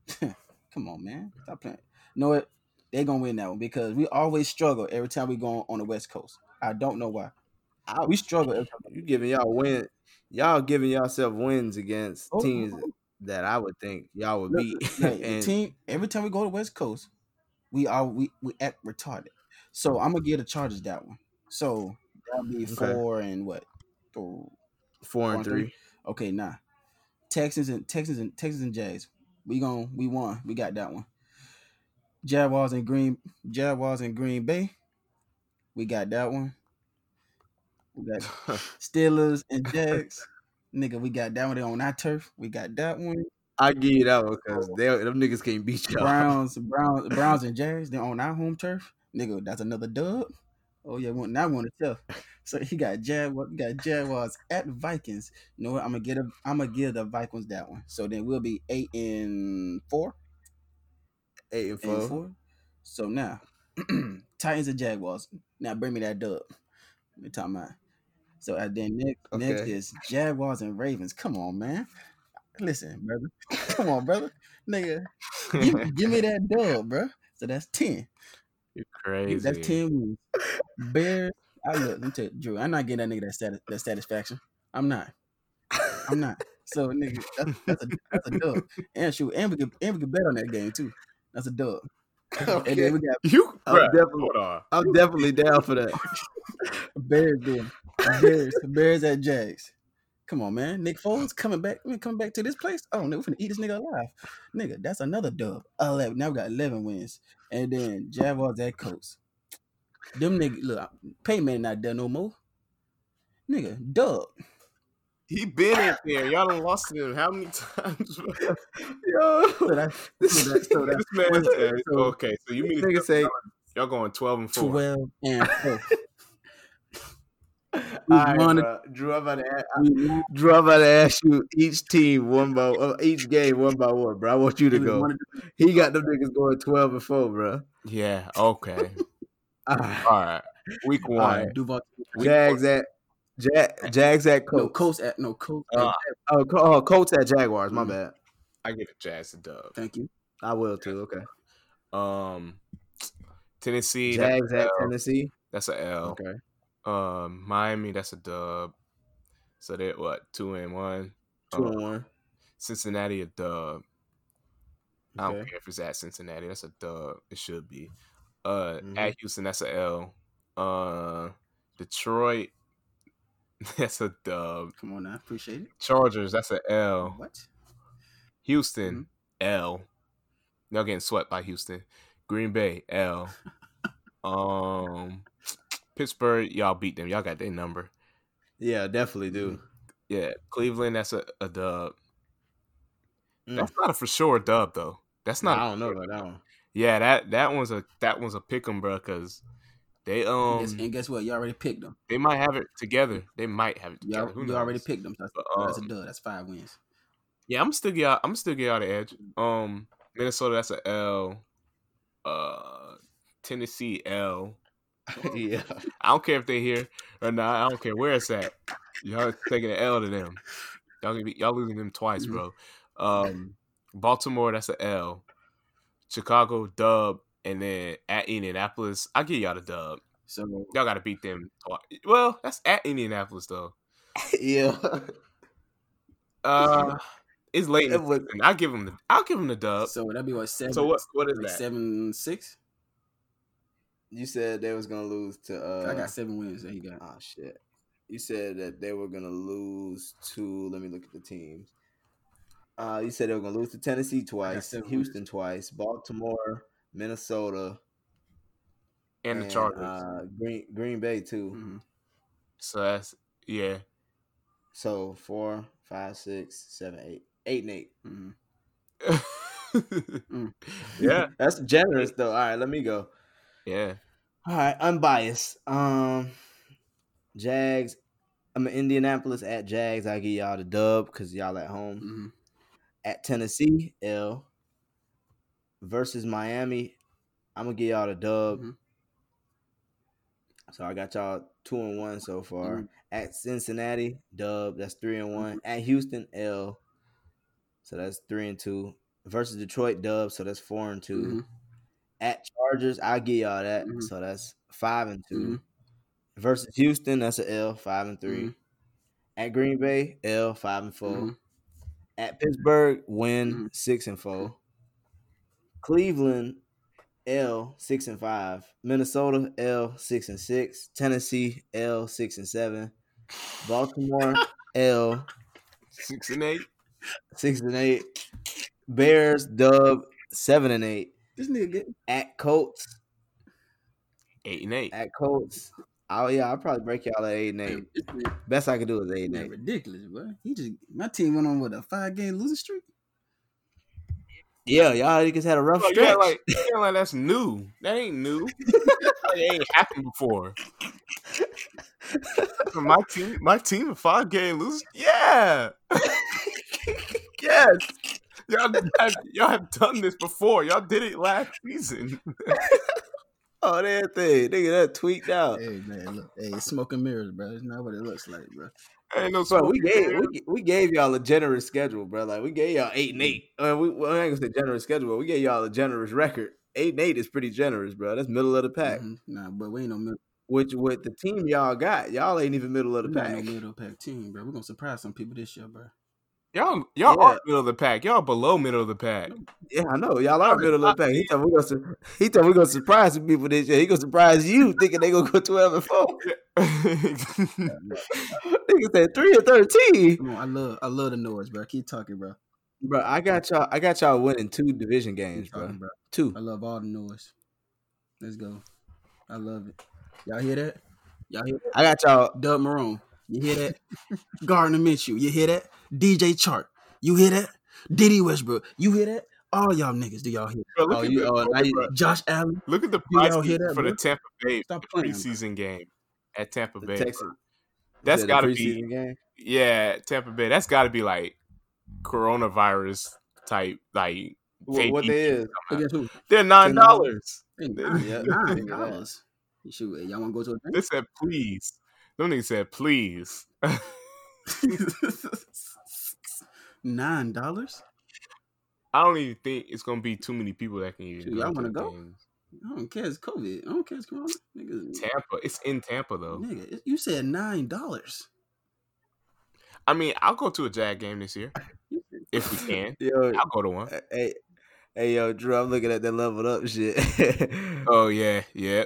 S3: Come on, man. Stop playing. You know what? They're gonna win that one because we always struggle every time we go on the West Coast. I don't know why.
S1: I,
S3: We struggle every time.
S1: you giving y'all win. Y'all giving yourself wins against
S3: Oh,
S1: teams oh. that I would think y'all would
S3: Look,
S1: beat. and
S3: team every time we go to West Coast, we are we, we act retarded. So I'm gonna give the Chargers that one. So that'll be
S1: Okay.
S3: four and what? Four,
S1: four and three.
S3: Okay, nah. Texans and Texans and Texans and Jags. We gon' we won. We got that one. Jaguars and Green Jaguars and Green Bay. We got that one. We got Steelers and Jags. Nigga, we got that one. They on our turf. We got that one.
S1: I give you that one because oh. they them niggas can't beat y'all.
S3: Browns, Browns, Browns and Jags, they're on our home turf. Nigga, that's another dub. Oh yeah, one now one to tell. So he got Jaguars, he got Jaguars at Vikings. You know what? I'm gonna get a, I'm gonna give the Vikings that one. So then we'll be eight and four.
S1: Eight and
S3: Eight and
S1: four.
S3: four. So now, Titans and Jaguars. Now bring me that dub. Let me talk about So and then next, next is Jaguars and Ravens. Come on, man. Listen, brother. Come on, brother. Nigga, give, give me that dub, bro. So that's ten.
S2: You're crazy.
S3: That's ten wins. Bears. I look. Let me tell you, Drew. I'm not getting that nigga that sati- that satisfaction. I'm not. I'm not. So nigga, that's, that's a that's a dub. And shoot, and we could and we could bet on that game too. That's a dub. And then we got
S2: You,
S1: I'm
S2: bruh,
S1: definitely-
S2: hold on.
S1: I'm definitely down for that.
S3: Bears doing Bears, Bears at Jags. Come on, man. Nick Foles coming back. I mean, coming back to this place. Oh, nigga, we're gonna eat this nigga alive. Nigga, that's another dub. Eleven. Now we got eleven wins. And then Jaguars at Colts. Them nigga, look, Peyton Manning not there no more. Nigga, dub.
S2: He been in there. Y'all done lost to him how many times?
S1: Yo,
S3: So that's so that, so
S2: this man
S3: so-
S2: said,
S3: so
S2: okay, so you mean to
S1: nigga say,
S2: y'all going twelve and four?
S3: twelve and four.
S1: all right,
S3: won
S1: Drew, I'm about to ask,
S3: We
S1: Drew, I'm about to ask you each team one by uh, each game one by one, bro. I want you to go. He got them niggas going twelve and four, bro.
S2: Yeah, okay.
S1: All right.
S2: All right. Week one.
S1: right.
S3: Duval.
S1: Jags at Jag, Jags at Colts.
S3: No,
S1: Colts.
S3: Colts at no Colts.
S2: Uh,
S3: at,
S1: Oh, oh, Colts at Jaguars. My
S3: Mhm.
S1: bad.
S2: I get the Jags a dub.
S3: thank you.
S1: I will too. Okay.
S2: Um Tennessee, that's
S1: Jags at
S2: L.
S1: Tennessee.
S2: That's a L.
S1: Okay.
S2: Um Miami, that's a dub. So they're what, two and one?
S1: Two and one.
S2: Cincinnati a dub. I don't care if it's at Cincinnati. That's a dub. It should be. Uh,
S1: Mhm.
S2: at Houston, that's a L. Uh, Detroit, that's a dub.
S3: Come on I appreciate it.
S2: Chargers, that's a L.
S3: What?
S2: Houston, L. Y'all getting swept by Houston. Green Bay, L. um, Pittsburgh, y'all beat them. Y'all got their number.
S1: Yeah, definitely do.
S2: Yeah, Cleveland, that's a, a dub.
S1: Mm.
S2: That's not a for sure dub though. That's not.
S1: I don't know about that one.
S2: Yeah, that that one's a that one's a pick 'em, bro. Because they
S3: And
S2: um
S3: guess- and guess what? You already picked them.
S2: they might have it together. They might have it together.
S3: al-
S2: Who
S3: you already picked them. That's,
S2: But,
S3: that's a dub. That's five wins.
S2: Yeah, I'm still get out. I'm still get out of edge. Um, Minnesota, that's a L. Uh, Tennessee L.
S1: yeah.
S2: I don't care if they here or not. I don't care where it's at. Y'all taking an L to them. Y'all be, y'all losing them twice, bro. Um, Baltimore, that's an L. Chicago dub, and then at Indianapolis, I give y'all the dub.
S3: So
S2: Y'all got to beat them. Well, that's at Indianapolis though.
S1: yeah.
S2: Uh, it's late. The. I'll give them the. I'll give them the dub.
S3: so that'd be what seven.
S2: So what? What is
S3: like
S2: that?
S3: seven six.
S1: You said they was gonna lose to. Uh,
S3: I got seven wins that he got.
S1: Oh shit! You said that they were gonna lose to. Let me look at the teams. Uh, you said they were gonna lose to Tennessee twice,
S3: seven
S1: Houston twice, Baltimore, Minnesota,
S2: And the Chargers.
S1: uh, Green Green Bay too.
S3: Mhm.
S2: so that's yeah.
S1: So four, five, six, seven, eight, eight and eight.
S3: Mhm.
S2: Mm. Yeah,
S1: That's generous though. All right, let me go.
S2: yeah.
S1: All right, unbiased. Um, Jags. I'm in Indianapolis at Jags. I give y'all the dub because y'all at home.
S3: Mhm.
S1: At Tennessee, L. Versus Miami, I'm gonna give y'all the dub.
S3: Mhm.
S1: So I got y'all two and one so far.
S3: Mhm.
S1: At Cincinnati, dub. That's three and one. At Houston, L. So that's three and two. Versus Detroit, dub. So that's four and 2
S3: Mhm.
S1: At Chargers, I'll give y'all that.
S3: Mhm.
S1: So that's five and 2
S3: Mhm.
S1: Versus Houston, that's a L, five and 3
S3: Mhm.
S1: At Green Bay, L, five and 4
S3: Mhm.
S1: At Pittsburgh, win
S3: Mhm.
S1: six and four. Cleveland, L, six and five. Minnesota, L, six and six. Tennessee, L, six and seven. Baltimore, L,
S2: Six and eight.
S1: six and eight. Bears, dub, seven and eight.
S3: This nigga get
S1: At Colts,
S2: Eight and eight.
S1: at Colts. Oh yeah, I'll probably break y'all at eight and eight. Best I could do is eight and eight.
S3: ridiculous, bro. He just my team went on with a five game losing streak.
S1: Yeah, y'all niggas had a rough
S2: Oh,
S1: stretch.
S2: yeah, like, yeah, like that's new. That ain't new. it ain't happened before. my team, my team, a five game losing. Yeah, yes. Y'all have, y'all have done this before. Y'all did it last season.
S1: Oh, that thing, nigga, that tweaked out.
S3: Hey man, look, hey, it's smoke and mirrors, bro. It's not what it looks like, bro.
S2: Ain't no
S1: Bro, we gave we, we gave y'all a generous schedule, bro. Like we gave y'all eight and eight. Uh, we well, I ain't gonna say generous schedule, but we gave y'all a generous record. Eight and eight is pretty generous, bro. That's middle of the pack.
S3: Mhm. Nah, but we ain't no middle,
S1: Which with the team y'all got, y'all ain't even middle of the
S3: we not no
S1: pack.
S3: middle pack team, bro. We're gonna surprise some people this year, bro.
S2: Y'all, y'all
S1: Yeah.
S2: are middle of the pack. Y'all below middle of the pack.
S1: Yeah, I know y'all are middle of the pack. He thought we gonna su- he thought we gonna surprise some people this year. He gonna surprise you thinking they gonna go twelve and four. Nigga said three and thirteen.
S3: On, I love, I love the noise, bro. Keep talking, bro.
S1: Bro, I got y'all. I got y'all winning two division games, bro.
S3: talking, bro.
S1: Two.
S3: I love all the noise. Let's go. I love it. Y'all hear that? Y'all hear that?
S1: I got y'all.
S3: Doug Marrone. You hear that? Gardner Minshew. You hear that? DJ Chark. You hear that? Dede Westbrook. You hear that? All y'all niggas. Do y'all hear?
S2: Bro, look,
S1: Oh,
S2: at
S1: you.
S2: the,
S1: Oh, now you.
S3: that? Josh Allen.
S2: look at the
S3: y'all
S2: price
S3: hear that,
S2: for
S3: bro?
S2: the Tampa Bay
S3: Stop playing, bro.
S2: preseason game at Tampa
S1: The
S2: Bay.
S1: Texas.
S2: bro. That's
S1: the
S2: got to be
S1: preseason game.
S2: yeah, Tampa Bay. That's got to be like coronavirus type like
S1: What, what they is?
S3: Against who?
S2: They're nine dollars.
S3: Hey,
S1: Yeah,
S3: nine dollars. Shoot, y'all want to go to a
S2: They said please. Them niggas said please.
S3: Nine dollars?
S2: I don't even think it's gonna be too many people that can even.
S3: Shoot,
S2: go
S3: y'all
S2: to
S3: wanna go?
S2: games.
S3: I don't care. It's COVID. I don't care. It's Corona. Nigga,
S2: Tampa. It's in Tampa though.
S3: nigga, you said nine dollars.
S2: I mean, I'll go to a Jag game this year if we can.
S1: Yo,
S2: I'll go to one.
S1: hey, hey, yo, Drew. I'm looking at that leveled up shit.
S2: Oh yeah, yeah.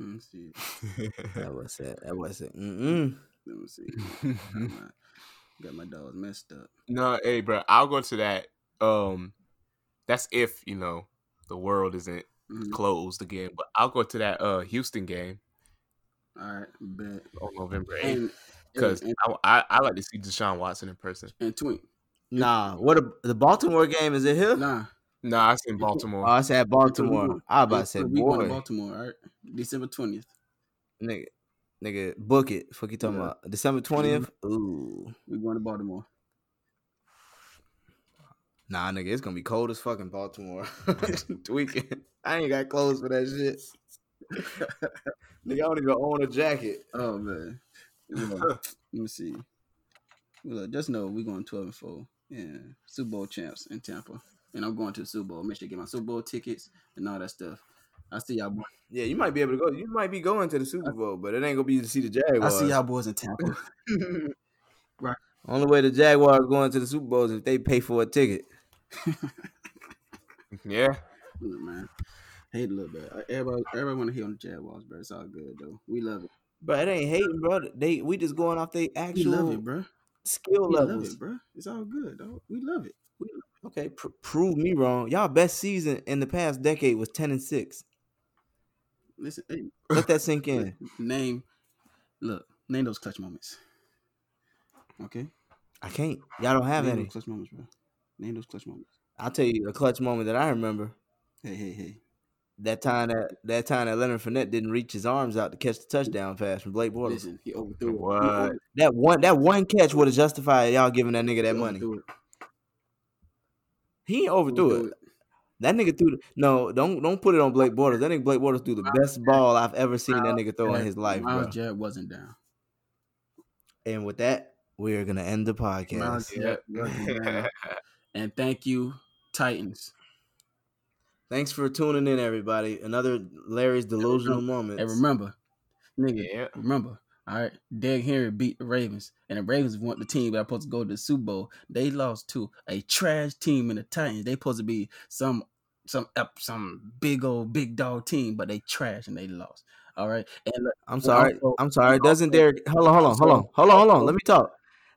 S3: Let me see.
S1: that was it. That was it. Mm-mm.
S3: Let me see. Got my, got my dogs messed up.
S2: no, hey, bro, I'll go to that. Um, that's if you know the world isn't
S3: Mhm.
S2: closed again. But I'll go to that uh Houston game
S3: All right, bet.
S2: on November eighth because
S3: and,
S2: I, I I like to see Deshaun Watson in person.
S3: and twink.
S1: Nah, what a, the Baltimore game is it here?
S3: Nah,
S2: Nah, I said Baltimore.
S1: Oh, I said Baltimore. I about said
S3: we
S1: boy,
S3: Baltimore. All right, December twentieth.
S1: nigga, nigga, book it. Fuck you talking
S3: Yeah.
S1: about? December 20th mm-hmm. Ooh,
S3: We going to Baltimore.
S1: nah, nigga, it's gonna be cold as fucking Baltimore. Tweaking. I ain't got clothes for that shit. nigga, I don't even own a jacket.
S3: Oh man. Yeah. Let me see. Look, just know we going twelve and four. Yeah, Super Bowl champs in Tampa, and I'm going to the Super Bowl. Make sure to get my Super Bowl tickets and all that stuff. I see y'all. Boys.
S1: Yeah, you might be able to go. You might be going to the Super Bowl, but it ain't gonna be to see the Jaguars.
S3: I see y'all boys in Tampa. Right.
S1: Only way the Jaguars going to the Super Bowl is if they pay for a ticket.
S2: yeah,
S3: Look, man. Hate a little bit. Everybody, everybody want to hate on the Jaguars, bro. It's all good though. We love it.
S1: But it ain't hating, bro. They we just going off their
S3: We
S1: actual
S3: love it, bro.
S1: skill
S3: We love
S1: levels.
S3: it, bro. It's all good, dog. We love it.
S1: Okay, pr- prove me wrong. Y'all best season in the past decade was ten and six.
S3: Listen, hey,
S1: Let that sink in.
S3: name. Look, name those clutch moments. Okay.
S1: I can't. Y'all don't have
S3: name
S1: any.
S3: those clutch moments, bro. Name those clutch moments.
S1: I'll tell you a clutch moment that I remember.
S3: Hey, hey, hey.
S1: That time that that time that Leonard Fournette didn't reach his arms out to catch the touchdown pass from Blake Bortles.
S3: Listen, he overthrew it. He
S2: What?
S3: over-
S1: That one that one catch would have justified y'all giving that nigga that
S3: he
S1: money.
S3: overthrew it.
S1: He ain't overthrew it. That nigga threw the, no. Don't don't put it on Blake Bortles. That nigga Blake Bortles threw the best ball I've ever seen that nigga throw in his life,
S3: Myles
S1: bro.
S3: Jack wasn't down.
S1: And with that, we're gonna end the podcast.
S3: Myles
S2: yeah.
S3: Jack wasn't down. And thank you, Titans.
S1: Thanks for tuning in, everybody. Another Larry's delusional moment.
S3: And remember, nigga,
S2: yeah.
S3: remember, all right, Derrick Henry beat the Ravens, and the Ravens want the team that supposed to go to the Super Bowl. They lost to a trash team in the Titans. They supposed to be some some ep- some big old big dog team, but they trash and they lost. All right, and look,
S1: I'm sorry.
S3: also-
S1: I'm sorry. Doesn't Derrick? Hold on, hold on, hold on, hold on, hold on. Let me talk.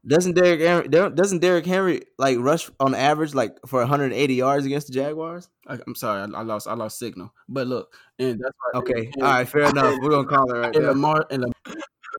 S1: Doesn't Derrick Henry? Doesn't Derrick Henry like rush on average like for 180 yards against the Jaguars?
S3: I, I'm sorry, I, I lost I lost signal. But look, and that's why.
S1: Okay, all right, fair enough. We're gonna call it right
S3: And. Lamar and, Lam-